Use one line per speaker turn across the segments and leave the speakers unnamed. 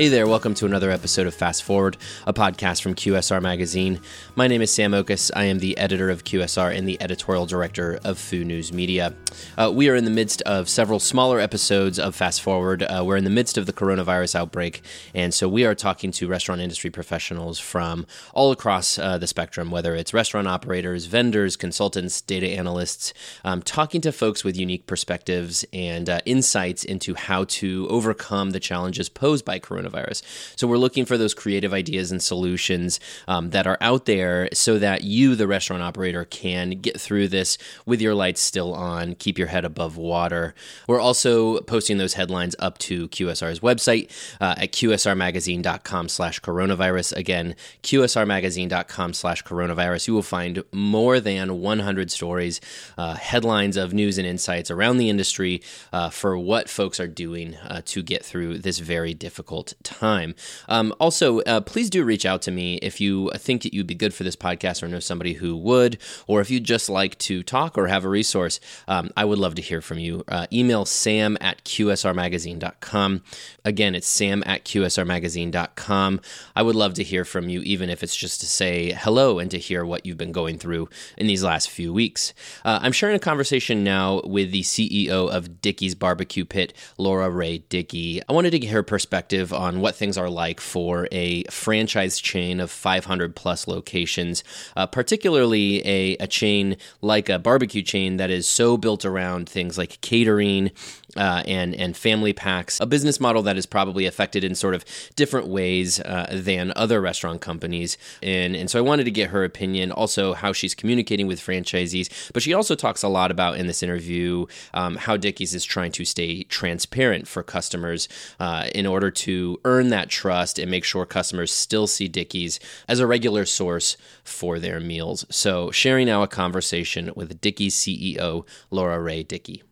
Hey there, welcome to another episode of Fast Forward, a podcast from QSR Magazine. My name is Sam Oches. I am the editor of QSR and the editorial director of Food News Media. Uh, we are in the midst of several smaller episodes of Fast Forward. Uh, we're in the midst of the coronavirus outbreak, and so we are talking to restaurant industry professionals from all across uh, the spectrum, whether it's restaurant operators, vendors, consultants, data analysts, um, talking to folks with unique perspectives and uh, insights into how to overcome the challenges posed by coronavirus coronavirus. So we're looking for those creative ideas and solutions um, that are out there so that you, the restaurant operator, can get through this with your lights still on, keep your head above water. We're also posting those headlines up to QSR's website uh, at qsrmagazine.com slash coronavirus. Again, qsrmagazine.com slash coronavirus. You will find more than 100 stories, uh, headlines of news and insights around the industry uh, for what folks are doing uh, to get through this very difficult time. Um, also, uh, please do reach out to me if you think that you'd be good for this podcast or know somebody who would, or if you'd just like to talk or have a resource. Um, I would love to hear from you. Uh, email sam at qsrmagazine.com. Again, it's sam at qsrmagazine.com. I would love to hear from you, even if it's just to say hello and to hear what you've been going through in these last few weeks. Uh, I'm sharing a conversation now with the CEO of Dickey's Barbecue Pit, Laura Rea Dickey. I wanted to get her perspective on what things are like for a franchise chain of 500 plus locations, uh, particularly a, a chain like a barbecue chain that is so built around things like catering uh, and and family packs, a business model that is probably affected in sort of different ways uh, than other restaurant companies. And and so I wanted to get her opinion, also how she's communicating with franchisees. But she also talks a lot about in this interview um, how Dickey's is trying to stay transparent for customers uh, in order to earn that trust and make sure customers still see Dickey's as a regular source for their meals. So sharing now a conversation with Dickey's CEO Laura Rea Dickey.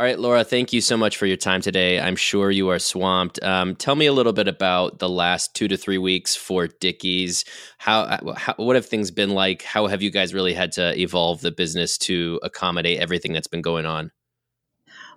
All right, Laura, thank you so much for your time today. I'm sure you are swamped. Um, tell me a little bit about the last two to three weeks for Dickey's. How, how, what have things been like? How have you guys really had to evolve the business to accommodate everything that's been going on?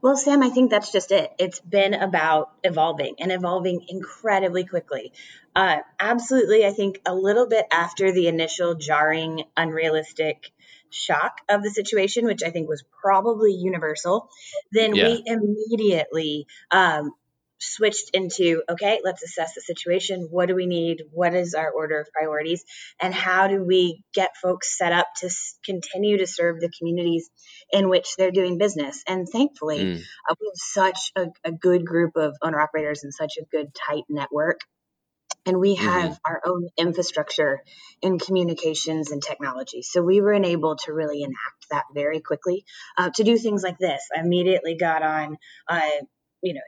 Well, Sam, I think that's just it. It's been about evolving and evolving incredibly quickly. Uh, absolutely, I think a little bit after the initial jarring, unrealistic shock of the situation, which I think was probably universal, then yeah. we immediately um, switched into okay, let's assess the situation. What do we need? What is our order of priorities? And how do we get folks set up to s- continue to serve the communities in which they're doing business? And thankfully, mm. uh, we have such a, a good group of owner operators and such a good, tight network and we mm-hmm. have mm-hmm. our own infrastructure in communications and technology. So we were enabled to really enact that very quickly uh, to do things like this. I immediately got on, uh, you know,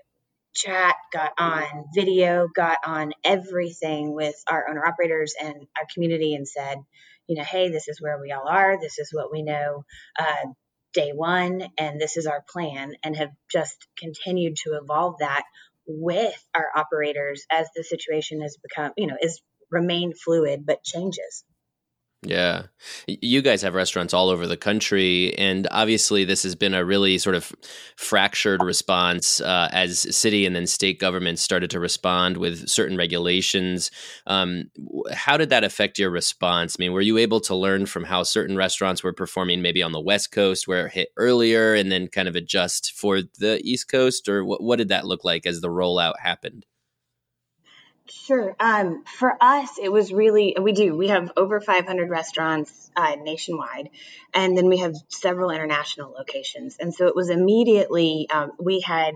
chat, got on video, got on everything with our owner operators and our community and said, you know, hey, this is where we all are. This is what we know. Uh, day one and this is our plan and have just continued to evolve that with our operators as the situation has become, you know, is remain fluid but changes.
Yeah. You guys have restaurants all over the country. And obviously, this has been a really sort of fractured response uh, as city and then state governments started to respond with certain regulations. Um, how did that affect your response? I mean, were you able to learn from how certain restaurants were performing maybe on the West Coast where it hit earlier and then kind of adjust for the East Coast? Or what, what did that look like as the rollout happened?
Sure. Um, for us, it was really, we do, we have over 500 restaurants uh, nationwide, and then we have several international locations. And so it was immediately, um, we had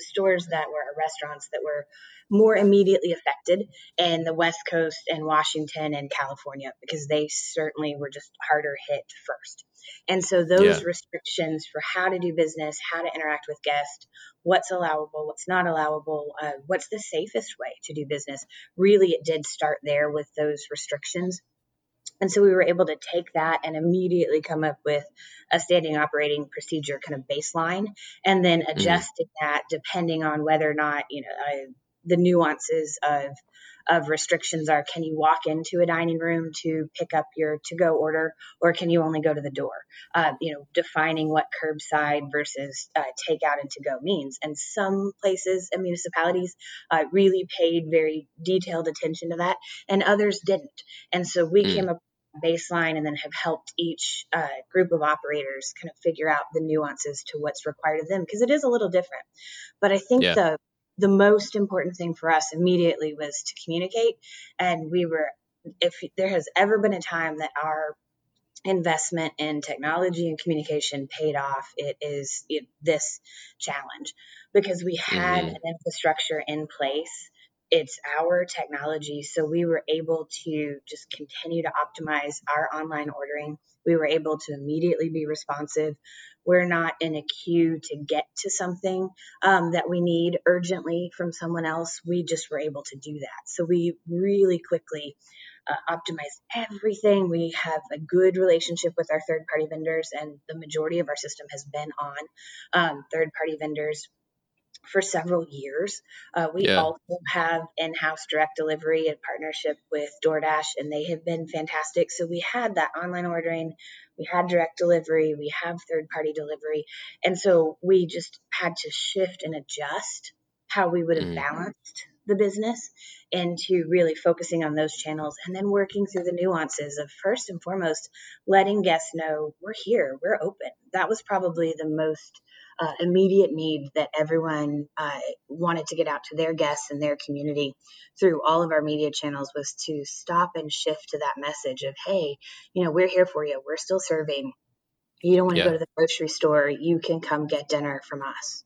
stores that were restaurants that were more immediately affected in the West Coast and Washington and California because they certainly were just harder hit first. And so those yeah. restrictions for how to do business, how to interact with guests, what's allowable, what's not allowable, uh, what's the safest way to do business, really it did start there with those restrictions. And so we were able to take that and immediately come up with a standing operating procedure kind of baseline and then adjusting mm-hmm. that depending on whether or not, you know, the nuances of of restrictions are can you walk into a dining room to pick up your to go order or can you only go to the door uh, you know defining what curbside versus uh, takeout and to go means and some places and municipalities uh, really paid very detailed attention to that and others didn't and so we mm. came up baseline and then have helped each uh, group of operators kind of figure out the nuances to what's required of them because it is a little different but i think yeah. the the most important thing for us immediately was to communicate and we were if there has ever been a time that our investment in technology and communication paid off it is it, this challenge because we had mm-hmm. an infrastructure in place it's our technology. So we were able to just continue to optimize our online ordering. We were able to immediately be responsive. We're not in a queue to get to something um, that we need urgently from someone else. We just were able to do that. So we really quickly uh, optimize everything. We have a good relationship with our third party vendors, and the majority of our system has been on um, third party vendors for several years. Uh, we yeah. also have in house direct delivery in partnership with DoorDash, and they have been fantastic. So we had that online ordering, we had direct delivery, we have third party delivery. And so we just had to shift and adjust how we would have mm. balanced the business into really focusing on those channels and then working through the nuances of first and foremost letting guests know we're here, we're open. That was probably the most uh, immediate need that everyone uh, wanted to get out to their guests and their community through all of our media channels was to stop and shift to that message of, hey, you know, we're here for you. We're still serving. You don't want to yeah. go to the grocery store. You can come get dinner from us.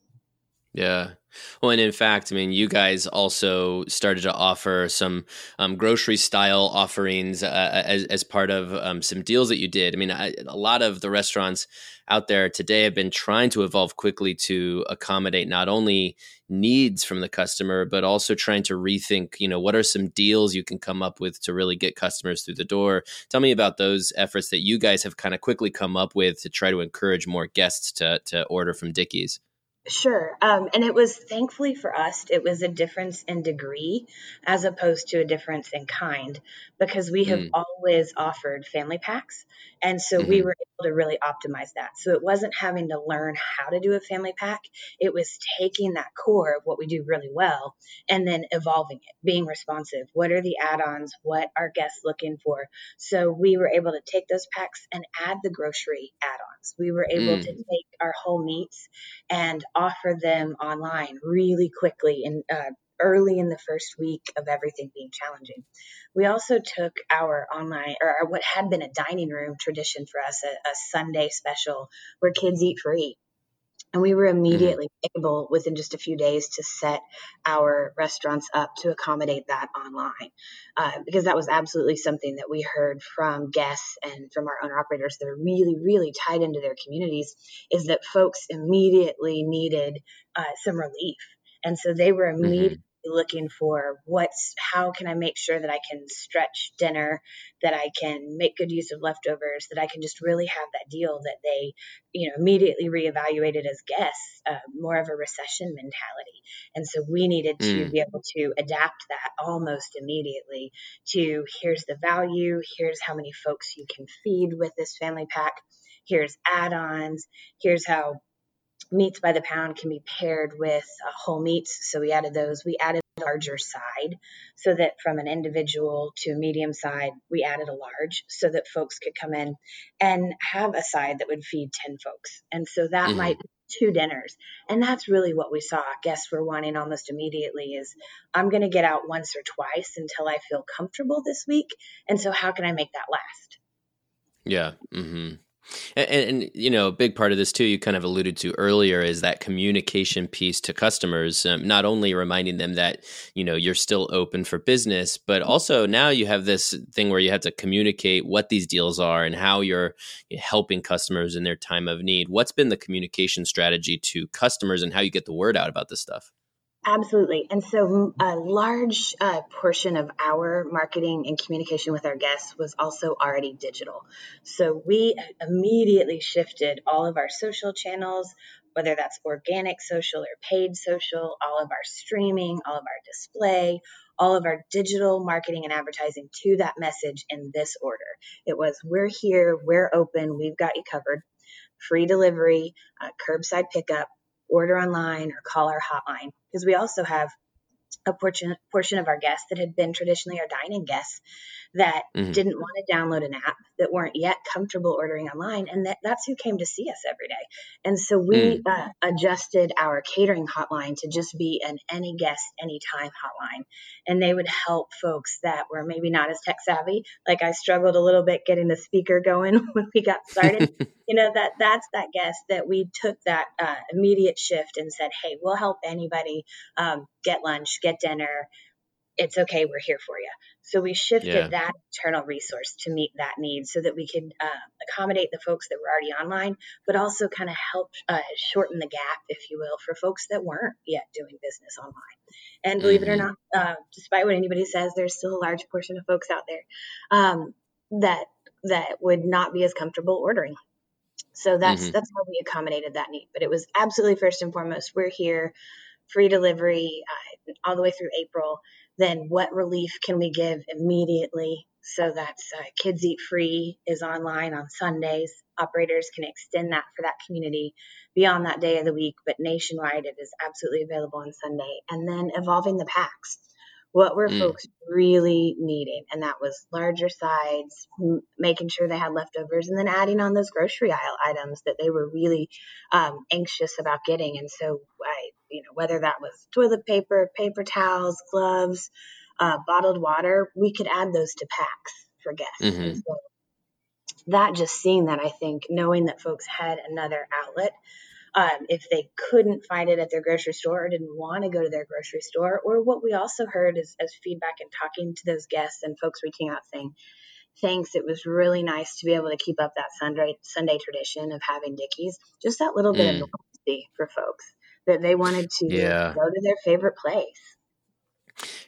Yeah. Well, and in fact, I mean, you guys also started to offer some um, grocery style offerings uh, as, as part of um, some deals that you did. I mean, I, a lot of the restaurants out there today have been trying to evolve quickly to accommodate not only needs from the customer, but also trying to rethink, you know, what are some deals you can come up with to really get customers through the door. Tell me about those efforts that you guys have kind of quickly come up with to try to encourage more guests to, to order from Dickey's.
Sure. Um, and it was thankfully for us, it was a difference in degree as opposed to a difference in kind because we have mm. always offered family packs. And so mm-hmm. we were able to really optimize that. So it wasn't having to learn how to do a family pack, it was taking that core of what we do really well and then evolving it, being responsive. What are the add ons? What are guests looking for? So we were able to take those packs and add the grocery add ons. We were able mm. to take our whole meats and offer them online really quickly and uh, early in the first week of everything being challenging. We also took our online or what had been a dining room tradition for us, a, a Sunday special where kids eat free. And we were mm-hmm. immediately mm-hmm. able, within just a few days, to set our restaurants up to accommodate that online. Uh, because that was absolutely something that we heard from guests and from our owner operators that are really, really tied into their communities is that folks immediately needed uh, some relief. And so they were mm-hmm. immediately looking for what's how can I make sure that I can stretch dinner, that I can make good use of leftovers, that I can just really have that deal that they, you know, immediately reevaluated as guests, uh, more of a recession mentality. And so we needed to mm. be able to adapt that almost immediately to here's the value, here's how many folks you can feed with this family pack, here's add-ons, here's how meats by the pound can be paired with uh, whole meats. So we added those. We added a larger side so that from an individual to a medium side, we added a large so that folks could come in and have a side that would feed 10 folks. And so that mm-hmm. might be two dinners. And that's really what we saw. Guests were wanting almost immediately is I'm going to get out once or twice until I feel comfortable this week. And so how can I make that last?
Yeah. Mm-hmm. And, and, you know, a big part of this too, you kind of alluded to earlier, is that communication piece to customers. Um, not only reminding them that you know you're still open for business, but also now you have this thing where you have to communicate what these deals are and how you're helping customers in their time of need. What's been the communication strategy to customers and how you get the word out about this stuff?
Absolutely. And so a large uh, portion of our marketing and communication with our guests was also already digital. So we immediately shifted all of our social channels, whether that's organic social or paid social, all of our streaming, all of our display, all of our digital marketing and advertising to that message in this order. It was, we're here, we're open, we've got you covered. Free delivery, uh, curbside pickup, order online or call our hotline because we also have a portion portion of our guests that had been traditionally our dining guests that mm-hmm. didn't want to download an app that weren't yet comfortable ordering online and that, that's who came to see us every day and so we mm. uh, adjusted our catering hotline to just be an any guest anytime hotline and they would help folks that were maybe not as tech savvy like i struggled a little bit getting the speaker going when we got started you know that that's that guest that we took that uh, immediate shift and said hey we'll help anybody um, get lunch get dinner it's okay, we're here for you. So we shifted yeah. that internal resource to meet that need so that we could uh, accommodate the folks that were already online, but also kind of help uh, shorten the gap, if you will, for folks that weren't yet doing business online. And believe mm-hmm. it or mm-hmm. not, uh, despite what anybody says, there's still a large portion of folks out there um, that that would not be as comfortable ordering. So that's mm-hmm. that's how we accommodated that need. But it was absolutely first and foremost, we're here, free delivery uh, all the way through April then what relief can we give immediately? So that's uh, Kids Eat Free is online on Sundays. Operators can extend that for that community beyond that day of the week, but nationwide it is absolutely available on Sunday. And then evolving the packs. What were mm. folks really needing? And that was larger sides, m- making sure they had leftovers, and then adding on those grocery aisle items that they were really um, anxious about getting. And so you know, whether that was toilet paper, paper towels, gloves, uh, bottled water, we could add those to packs for guests. Mm-hmm. So that just seeing that, I think, knowing that folks had another outlet, um, if they couldn't find it at their grocery store or didn't want to go to their grocery store, or what we also heard is, as feedback and talking to those guests and folks reaching out saying, thanks, it was really nice to be able to keep up that Sunday Sunday tradition of having Dickey's. Just that little bit mm. of normalcy for folks that they wanted to yeah. go to their favorite place.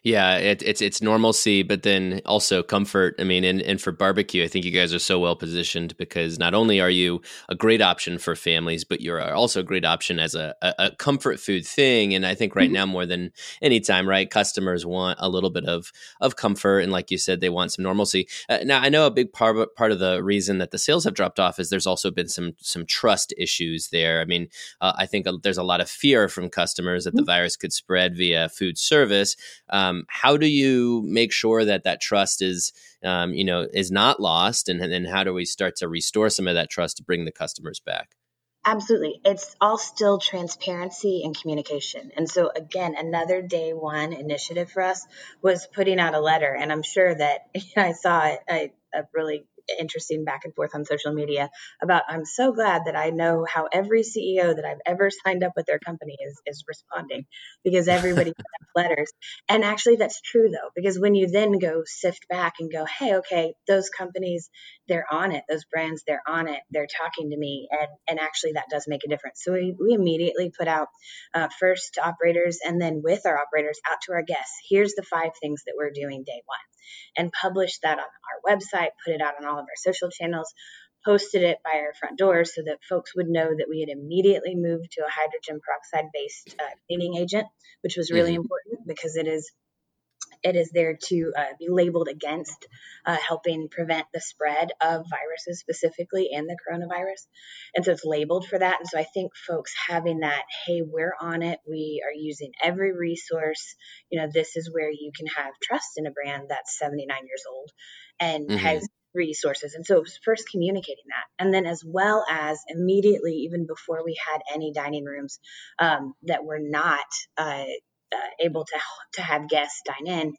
Yeah, it, it's it's normalcy, but then also comfort. I mean, and, and for barbecue, I think you guys are so well positioned because not only are you a great option for families, but you're also a great option as a, a, a comfort food thing. And I think right mm-hmm. now more than any time, right, customers want a little bit of of comfort, and like you said, they want some normalcy. Uh, now, I know a big part of, part of the reason that the sales have dropped off is there's also been some some trust issues there. I mean, uh, I think there's a lot of fear from customers that the mm-hmm. virus could spread via food service. Um, how do you make sure that that trust is, um, you know, is not lost, and then how do we start to restore some of that trust to bring the customers back?
Absolutely. It's all still transparency and communication. And so, again, another day one initiative for us was putting out a letter. And I'm sure that I saw a, a really interesting back and forth on social media about I'm so glad that I know how every CEO that I've ever signed up with their company is is responding because everybody letters. And actually that's true though, because when you then go sift back and go, hey, okay, those companies, they're on it, those brands, they're on it, they're talking to me, and and actually that does make a difference. So we, we immediately put out uh, first to operators and then with our operators out to our guests. Here's the five things that we're doing day one and published that on our website, put it out on all of our social channels, posted it by our front door so that folks would know that we had immediately moved to a hydrogen peroxide based uh, cleaning agent, which was really mm-hmm. important because it is it is there to uh, be labeled against uh, helping prevent the spread of viruses specifically and the coronavirus. And so it's labeled for that. And so I think folks having that, hey, we're on it. We are using every resource. You know, this is where you can have trust in a brand that's 79 years old and mm-hmm. has resources. And so first communicating that. And then, as well as immediately, even before we had any dining rooms um, that were not uh, uh, able to to have guests dine in,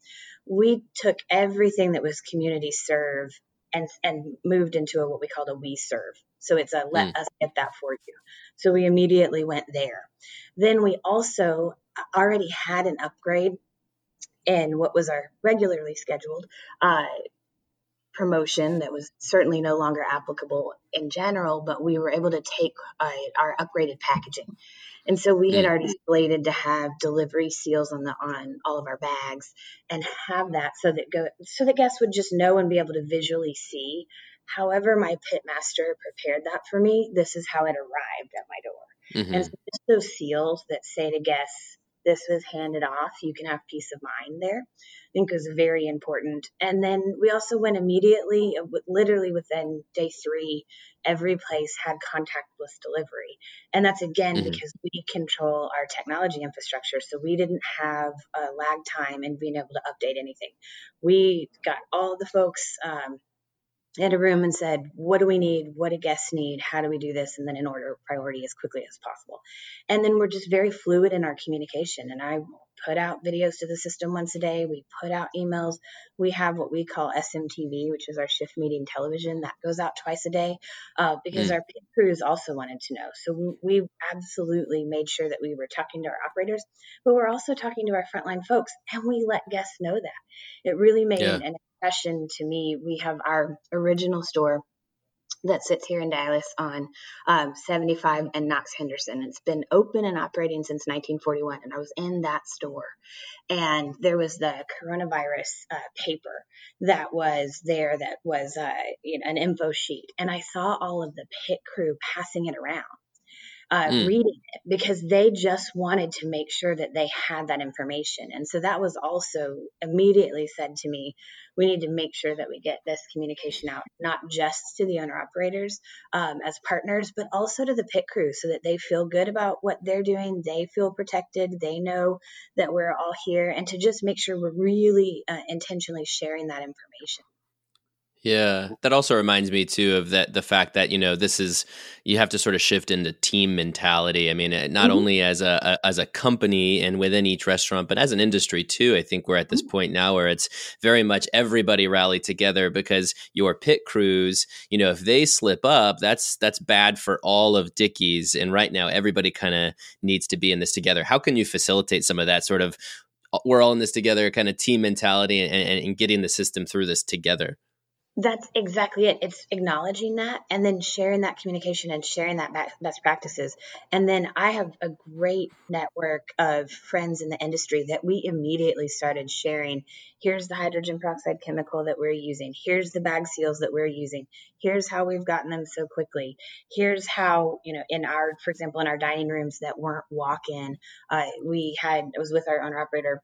we took everything that was community serve and and moved into a, what we called a we serve. So it's a let mm. us get that for you. So we immediately went there. Then we also already had an upgrade in what was our regularly scheduled uh, promotion that was certainly no longer applicable in general, but we were able to take uh, our upgraded packaging. And so we had mm. already slated to have delivery seals on the on all of our bags and have that so that go so that guests would just know and be able to visually see. However, my pit master prepared that for me. This is how it arrived at my door. Mm-hmm. And so just those seals that say to guests, this was handed off, you can have peace of mind there. I think was very important. And then we also went immediately, uh, literally within day three, every place had contactless delivery. And that's again mm-hmm. because we control our technology infrastructure. So we didn't have a lag time in being able to update anything. We got all the folks um, in a room and said, What do we need? What do guests need? How do we do this? And then in order priority as quickly as possible. And then we're just very fluid in our communication. And I put out videos to the system once a day. We put out emails. We have what we call SMTV, which is our shift meeting television that goes out twice a day uh, because mm. our pit crews also wanted to know. So we, we absolutely made sure that we were talking to our operators, but we're also talking to our frontline folks and we let guests know that. It really made yeah. an to me. We have our original store that sits here in Dallas on um, 75 and Knox Henderson. It's been open and operating since 1941, and I was in that store, and there was the coronavirus uh, paper that was there that was uh, you know, an info sheet, and I saw all of the pit crew passing it around uh, mm. reading it because they just wanted to make sure that they had that information. And so that was also immediately said to me we need to make sure that we get this communication out, not just to the owner operators um, as partners, but also to the pit crew so that they feel good about what they're doing. They feel protected. They know that we're all here, and to just make sure we're really uh, intentionally sharing that information.
Yeah, that also reminds me too of that the fact that you know this is you have to sort of shift into team mentality. I mean, not mm-hmm. only as a, a, as a company and within each restaurant, but as an industry too. I think we're at this mm-hmm. point now where it's very much everybody rally together because your pit crews, you know, if they slip up, that's that's bad for all of Dickey's. And right now, everybody kind of needs to be in this together. How can you facilitate some of that sort of we're all in this together kind of team mentality and, and, and getting the system through this together?
That's exactly it. It's acknowledging that and then sharing that communication and sharing that best practices. And then I have a great network of friends in the industry that we immediately started sharing. Here's the hydrogen peroxide chemical that we're using. Here's the bag seals that we're using. Here's how we've gotten them so quickly. Here's how, you know, in our, for example, in our dining rooms that weren't walk in, uh, we had, it was with our owner operator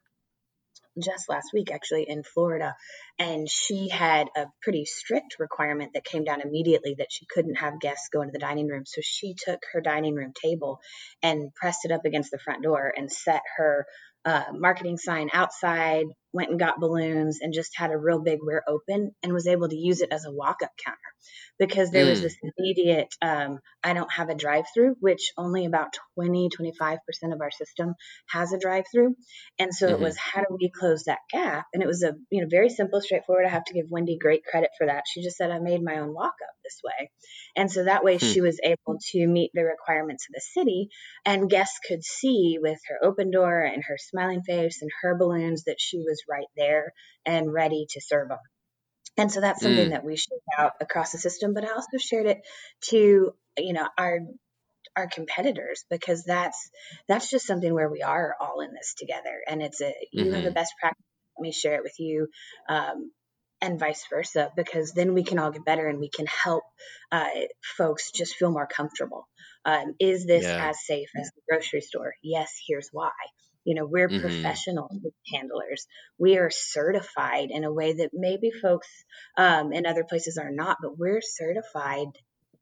just last week actually in Florida and she had a pretty strict requirement that came down immediately that she couldn't have guests go into the dining room. So she took her dining room table and pressed it up against the front door and set her uh, marketing sign outside went and got balloons and just had a real big we're open and was able to use it as a walk-up counter because there mm. was this immediate um, i don't have a drive-through which only about 20 25% of our system has a drive-through and so mm-hmm. it was how do we close that gap and it was a you know very simple straightforward i have to give wendy great credit for that she just said i made my own walk-up this way and so that way mm. she was able to meet the requirements of the city and guests could see with her open door and her smiling face and her balloons that she was right there and ready to serve them and so that's something mm. that we shared out across the system, but I also shared it to, you know, our our competitors because that's that's just something where we are all in this together and it's a you mm-hmm. have the best practice let me share it with you um, and vice versa because then we can all get better and we can help uh, folks just feel more comfortable um, is this yeah. as safe as the grocery store yes here's why you know, we're mm-hmm. professional handlers. We are certified in a way that maybe folks um, in other places are not, but we're certified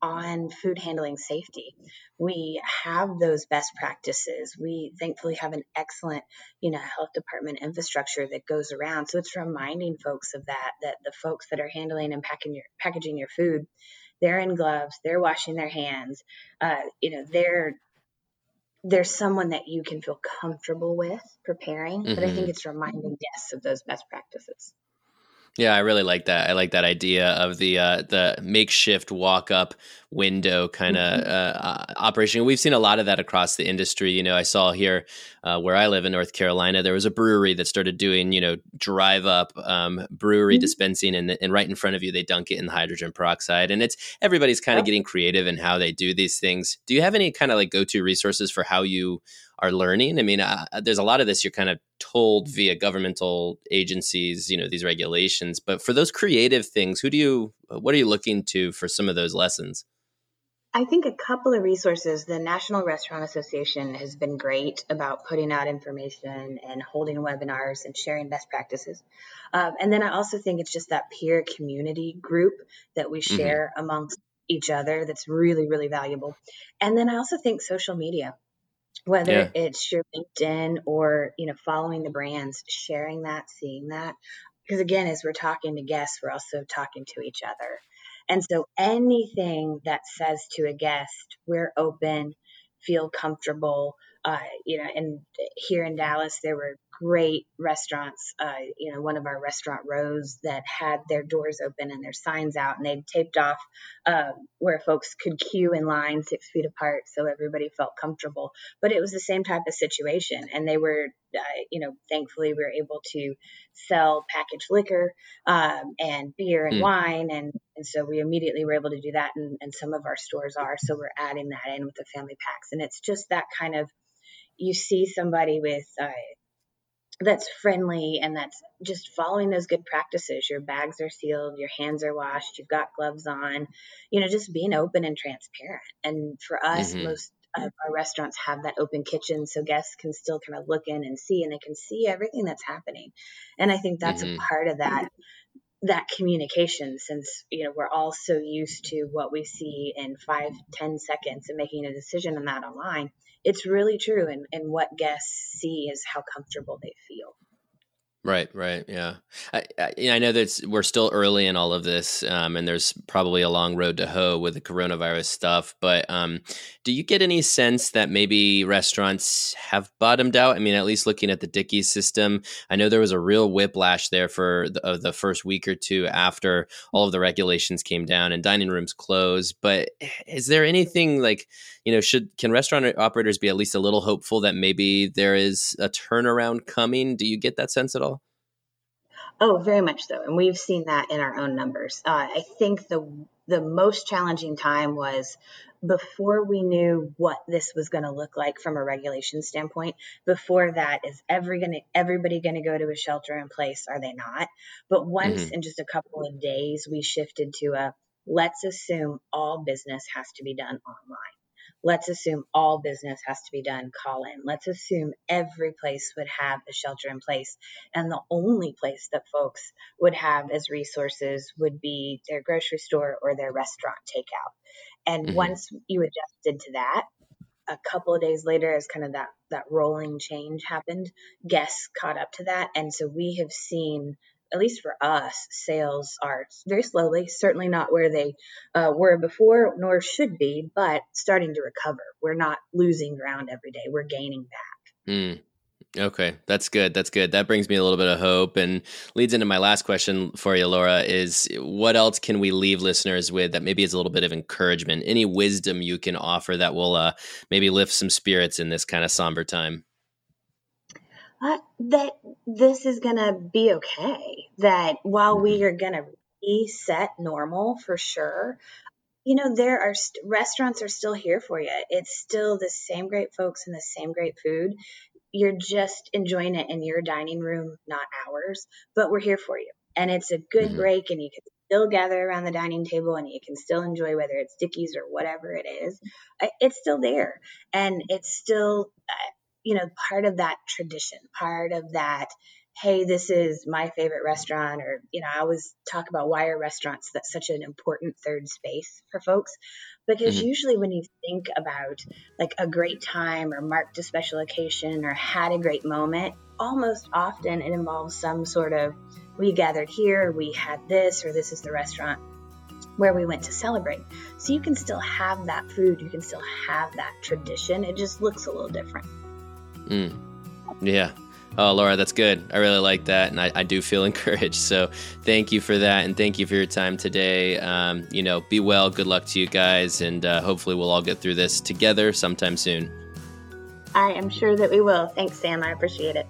on food handling safety. We have those best practices. We thankfully have an excellent, you know, health department infrastructure that goes around. So it's reminding folks of that, that the folks that are handling and packing your, packaging your food, they're in gloves, they're washing their hands, uh, you know, they're there's someone that you can feel comfortable with preparing, mm-hmm. but I think mm-hmm. it's reminding guests of those best practices.
Yeah, I really like that. I like that idea of the uh, the makeshift walk up window kind of mm-hmm. uh, operation. We've seen a lot of that across the industry. You know, I saw here uh, where I live in North Carolina, there was a brewery that started doing you know drive up um, brewery mm-hmm. dispensing, and, and right in front of you they dunk it in hydrogen peroxide, and it's everybody's kind of getting creative in how they do these things. Do you have any kind of like go to resources for how you are learning. I mean, uh, uh, there's a lot of this you're kind of told via governmental agencies, you know, these regulations. But for those creative things, who do you, what are you looking to for some of those lessons?
I think a couple of resources. The National Restaurant Association has been great about putting out information and holding webinars and sharing best practices. Um, and then I also think it's just that peer community group that we mm-hmm. share mm-hmm. amongst each other that's really, really valuable. And then I also think social media whether yeah. it's your LinkedIn or you know following the brands, sharing that, seeing that. Because again, as we're talking to guests, we're also talking to each other. And so anything that says to a guest, we're open, feel comfortable, uh, you know, and here in Dallas, there were great restaurants. Uh, you know, one of our restaurant rows that had their doors open and their signs out, and they'd taped off uh, where folks could queue in line six feet apart, so everybody felt comfortable. But it was the same type of situation, and they were, uh, you know, thankfully we were able to sell packaged liquor um, and beer and mm. wine, and and so we immediately were able to do that, and, and some of our stores are. So we're adding that in with the family packs, and it's just that kind of you see somebody with uh, that's friendly and that's just following those good practices. Your bags are sealed, your hands are washed, you've got gloves on, you know, just being open and transparent. And for us, mm-hmm. most of our restaurants have that open kitchen so guests can still kind of look in and see and they can see everything that's happening. And I think that's mm-hmm. a part of that that communication since you know we're all so used to what we see in five ten seconds and making a decision on that online it's really true. And, and what guests see is how comfortable they feel.
Right, right, yeah. I, I, I know that we're still early in all of this, um, and there's probably a long road to hoe with the coronavirus stuff. But um, do you get any sense that maybe restaurants have bottomed out? I mean, at least looking at the Dickey's system, I know there was a real whiplash there for the, uh, the first week or two after all of the regulations came down and dining rooms closed. But is there anything like you know, should can restaurant operators be at least a little hopeful that maybe there is a turnaround coming? Do you get that sense at all?
Oh, very much so, and we've seen that in our own numbers. Uh, I think the the most challenging time was before we knew what this was going to look like from a regulation standpoint. Before that, is every gonna everybody going to go to a shelter in place? Are they not? But once mm-hmm. in just a couple of days, we shifted to a let's assume all business has to be done online let's assume all business has to be done call in. Let's assume every place would have a shelter in place. And the only place that folks would have as resources would be their grocery store or their restaurant takeout. And mm-hmm. once you adjusted to that, a couple of days later, as kind of that that rolling change happened, guests caught up to that, and so we have seen at least for us, sales are very slowly, certainly not where they uh, were before, nor should be, but starting to recover. We're not losing ground every day, we're gaining back.
Mm. Okay, that's good. That's good. That brings me a little bit of hope and leads into my last question for you, Laura is what else can we leave listeners with that maybe is a little bit of encouragement? Any wisdom you can offer that will uh, maybe lift some spirits in this kind of somber time?
Uh, that this is going to be okay. That while we mm-hmm. are going to reset normal for sure, you know, there are st- restaurants are still here for you. It's still the same great folks and the same great food. You're just enjoying it in your dining room, not ours, but we're here for you. And it's a good mm-hmm. break, and you can still gather around the dining table and you can still enjoy whether it's Dickey's or whatever it is. It's still there. And it's still, uh, you know, part of that tradition, part of that, hey, this is my favorite restaurant, or, you know, I always talk about why are restaurants that's such an important third space for folks. Because mm-hmm. usually when you think about like a great time or marked a special occasion or had a great moment, almost often it involves some sort of we gathered here, we had this, or this is the restaurant where we went to celebrate. So you can still have that food, you can still have that tradition. It just looks a little different.
Mm. Yeah. Oh, Laura, that's good. I really like that, and I, I, do feel encouraged. So, thank you for that, and thank you for your time today. Um, you know, be well. Good luck to you guys, and uh, hopefully, we'll all get through this together sometime soon.
I am sure that we will. Thanks, Sam. I appreciate it.